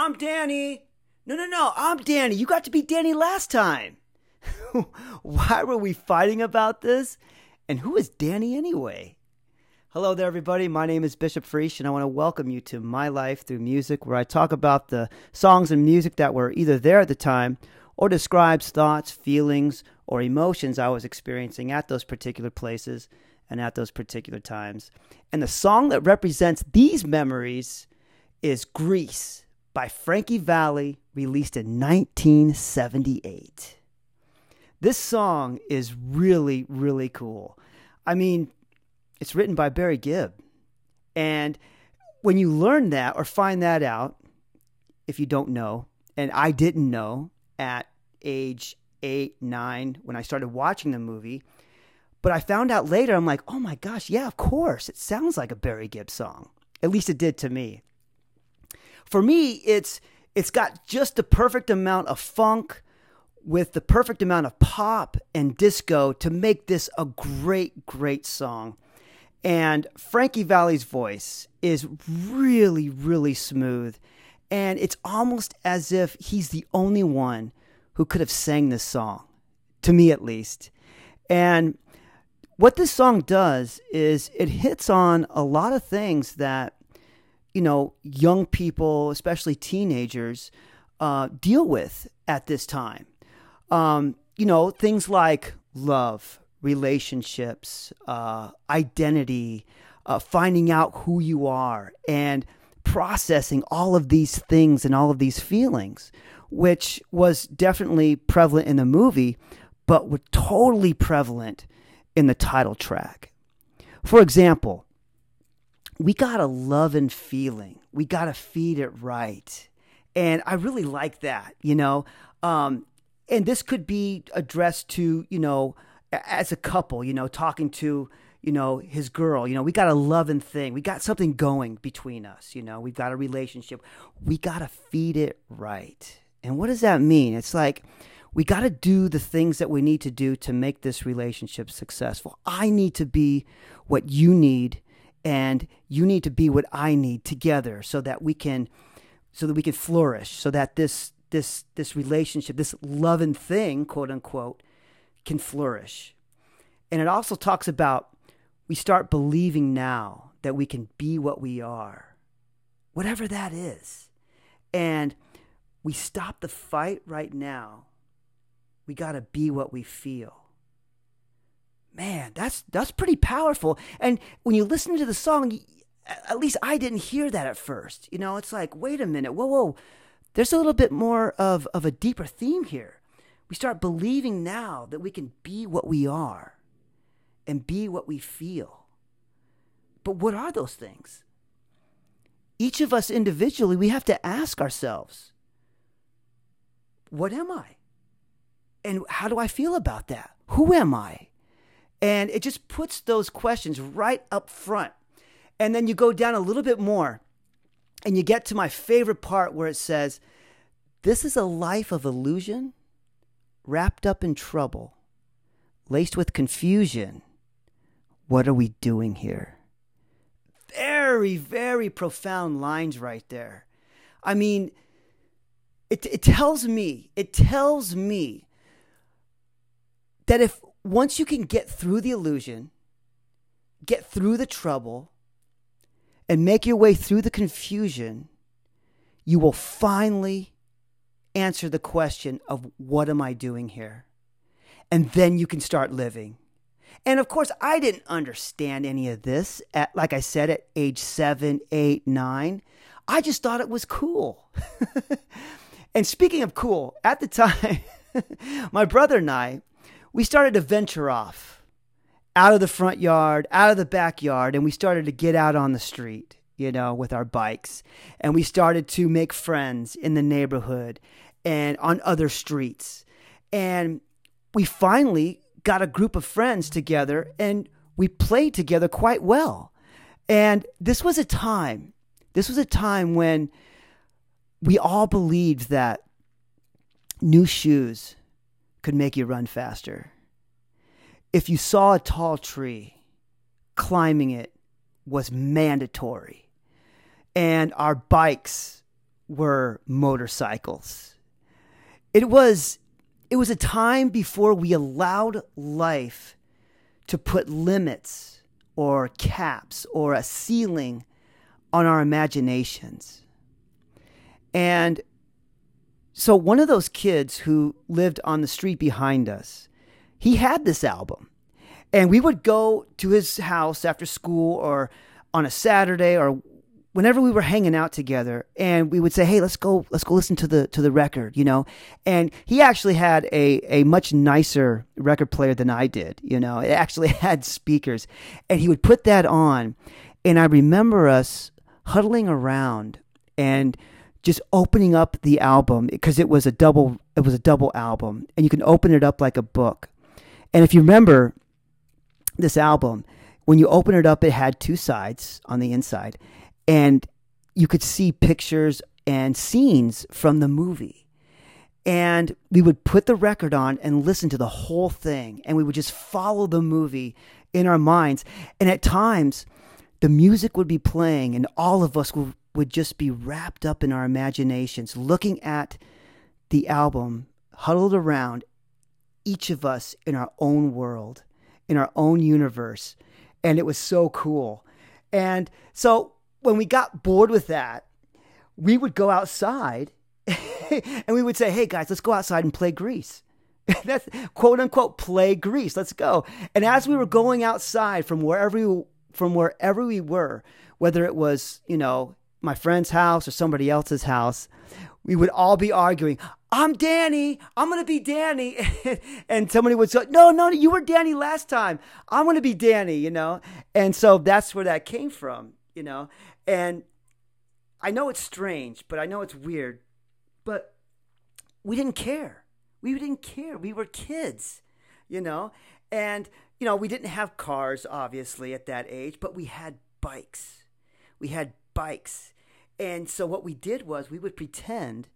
I'm Danny. No, no, no, I'm Danny. You got to be Danny last time. Why were we fighting about this? And who is Danny anyway? Hello there, everybody. My name is Bishop Friesch, and I want to welcome you to My Life Through Music, where I talk about the songs and music that were either there at the time or describes thoughts, feelings, or emotions I was experiencing at those particular places and at those particular times. And the song that represents these memories is Grease by Frankie Valli, released in 1978. This song is really, really cool. I mean, it's written by Barry Gibb. And when you learn that or find that out, if you don't know, and I didn't know at age eight, nine, when I started watching the movie, but I found out later, I'm like, oh my gosh, yeah, of course. It sounds like a Barry Gibb song. At least it did to me. For me, it's it's got just the perfect amount of funk with the perfect amount of pop and disco to make this a great, great song. And Frankie Valli's voice is really, really smooth. And it's almost as if he's the only one who could have sang this song, to me at least. And what this song does is it hits on a lot of things that you know young people especially teenagers uh, deal with at this time um, you know things like love relationships uh, identity uh, finding out who you are and processing all of these things and all of these feelings which was definitely prevalent in the movie but were totally prevalent in the title track. For example, we got a love and feeling. We got to feed it right. And I really like that, you know. Um, and this could be addressed to, you know, as a couple, you know, talking to, you know, his girl. You know, we got a loving thing. We got something going between us, you know, we've got a relationship. We got to feed it right. And what does that mean? It's like, we got to do the things that we need to do to make this relationship successful. I need to be what you need and you need to be what I need together so that we can so that we can flourish so that this this this relationship this loving thing quote unquote can flourish. And it also talks about we start believing now that we can be what we are. Whatever that is. And we stop the fight right now we got to be what we feel. Man, that's that's pretty powerful. And when you listen to the song, at least I didn't hear that at first. You know, it's like, wait a minute, whoa, whoa. There's a little bit more of, of a deeper theme here. We start believing now that we can be what we are and be what we feel. But what are those things? Each of us individually, we have to ask ourselves, what am I? and how do I feel about that? Who am I? And it just puts those questions right up front. And then you go down a little bit more and you get to my favorite part where it says, This is a life of illusion, wrapped up in trouble, laced with confusion. What are we doing here? Very, very profound lines right there. I mean, it, it tells me, it tells me that if once you can get through the illusion, get through the trouble, and make your way through the confusion, you will finally answer the question of what am I doing here? And then you can start living. And of course, I didn't understand any of this at, like I said, at age seven, eight, nine. I just thought it was cool. and speaking of cool, at the time, my brother and I, we started to venture off out of the front yard, out of the backyard, and we started to get out on the street, you know, with our bikes. And we started to make friends in the neighborhood and on other streets. And we finally got a group of friends together and we played together quite well. And this was a time, this was a time when we all believed that new shoes could make you run faster. If you saw a tall tree, climbing it was mandatory. And our bikes were motorcycles. It was it was a time before we allowed life to put limits or caps or a ceiling on our imaginations. And so one of those kids who lived on the street behind us, he had this album. And we would go to his house after school or on a Saturday or whenever we were hanging out together and we would say hey let's go let's go listen to the to the record you know? And he actually had a a much nicer record player than I did you know? It actually had speakers. And he would put that on. And I remember us huddling around and just opening up the album because it was a double it was a double album and you can open it up like a book and if you remember this album when you open it up it had two sides on the inside and you could see pictures and scenes from the movie. And we would put the record on and listen to the whole thing, and we would just follow the movie in our minds. And at times, the music would be playing, and all of us would, would just be wrapped up in our imaginations, looking at the album, huddled around, each of us in our own world, in our own universe. And it was so cool. And so when we got bored with that, we would go outside and we would say, hey guys, let's go outside and play Grease. That's quote unquote play Grease. Let's go. And as we were going outside from wherever we, from wherever we were, whether it was, you know, my friend's house or somebody else's house, we would all be arguing, I'm Danny. I'm to be Danny. and somebody would say, No, no, you were Danny last time. I'm to be Danny, you know? And so that's where that came from you know? And I know it's strange, but I know it's weird. But we didn't care. We didn't care. We were kids, you know? And, you know, we didn't have cars, obviously, at that age, but we had bikes. We had bikes. And so what we did was we would pretend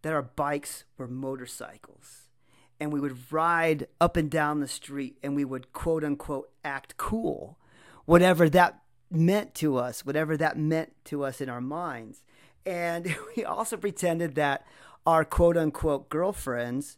that our bikes were motorcycles. And we would ride up and down the street and we would quote unquote act cool, whatever that meant to us, whatever that meant to us in our minds. And we also pretended that our quote unquote girlfriends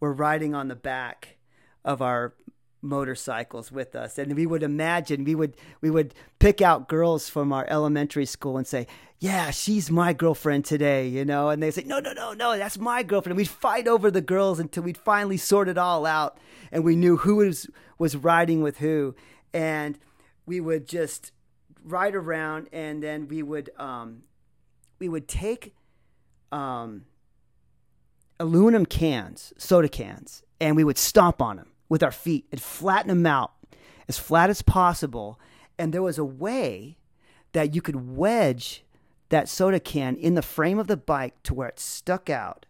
were riding on the back of our motorcycles with us. And we would imagine we would we would pick out girls from our elementary school and say yeah she's my girlfriend today you know? And they say no no no no that's my girlfriend. And we'd fight over the girls until we'd finally sort it all out and we knew who was was riding with who. And we would just ride around, and then we would um, we would take um, aluminum cans, soda cans, and we would stomp on them with our feet and flatten them out as flat as possible. And there was a way that you could wedge that soda can in the frame of the bike to where it stuck out,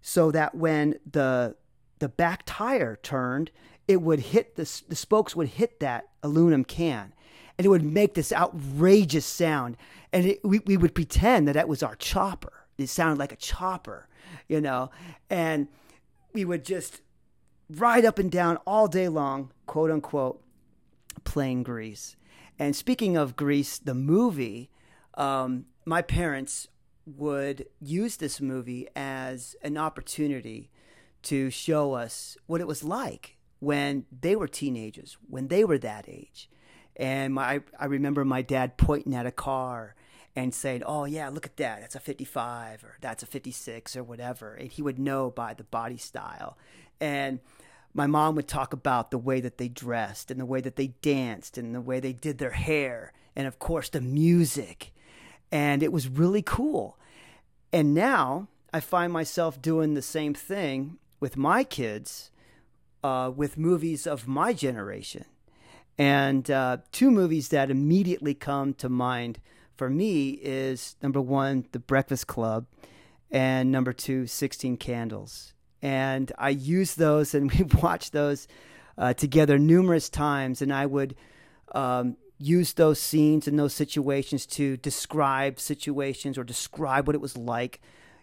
so that when the the back tire turned, it would hit the the spokes would hit that aluminum can, and it would make this outrageous sound. And it, we, we would pretend that that was our chopper. It sounded like a chopper, you know, and we would just ride up and down all day long, quote unquote, playing Grease. And speaking of Grease, the movie, um, my parents would use this movie as an opportunity to show us what it was like when they were teenagers, when they were that age. And my, I remember my dad pointing at a car and saying, "Oh yeah, look at that. That's a 55 or that's a 56 or whatever." And he would know by the body style. And my mom would talk about the way that they dressed and the way that they danced and the way they did their hair and of course the music. And it was really cool. And now I find myself doing the same thing with my kids uh, with movies of my generation. And uh, two movies that immediately come to mind for me is number one, The Breakfast Club, and number two, 16 Candles. And I use those and we watched those uh, together numerous times, and I would um, use those scenes and those situations to describe situations or describe what it was like,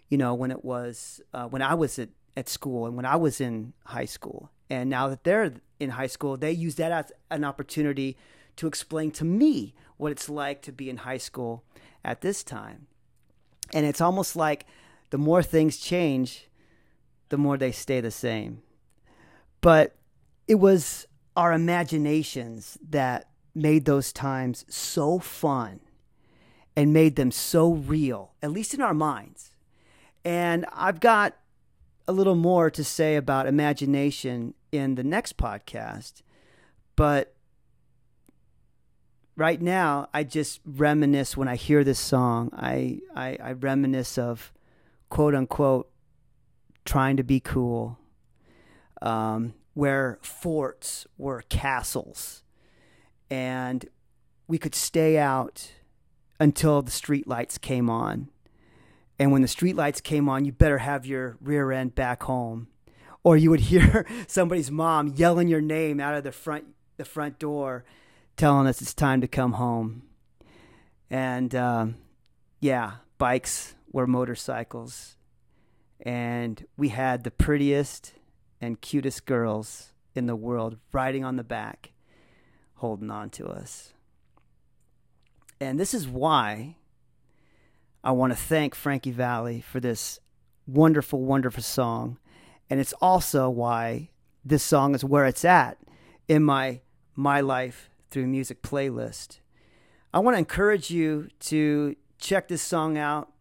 you know, when it was uh, when I was at, at school and when I was in high school. And now that they're in high school, they use that as an opportunity to explain to me what it's like to be in high school at this time. And it's almost like the more things change, the more they stay the same. But it was our imaginations that made those times so fun and made them so real, at least in our minds. And I've got a little more to say about imagination in the next podcast. But right now, I just reminisce when I hear this song, I, I, I reminisce of quote unquote trying to be cool, um, where forts were castles and we could stay out until the street lights came on. And when the street lights came on, you better have your rear end back home. Or you would hear somebody's mom yelling your name out of the front the front door, telling us it's time to come home. And um, yeah, bikes were motorcycles, and we had the prettiest and cutest girls in the world riding on the back, holding on to us. And this is why I want to thank Frankie Valli for this wonderful, wonderful song. And it's also why this song is where it's at in my My Life Through Music playlist. I want to encourage you to check this song out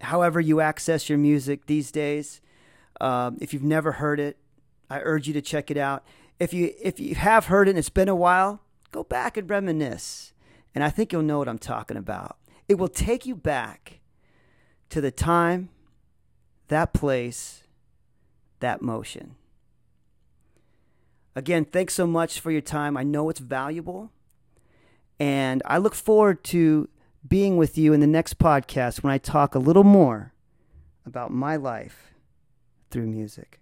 however you access your music these days. Um, if you've never heard it, I urge you to check it out. If you if you have heard it and it's been a while, go back and reminisce and I think you'll know what I'm talking about. It will take you back to the time, that place, that motion. Again, thanks so much for your time. I know it's valuable. And I look forward to being with you in the next podcast when I talk a little more about my life through music.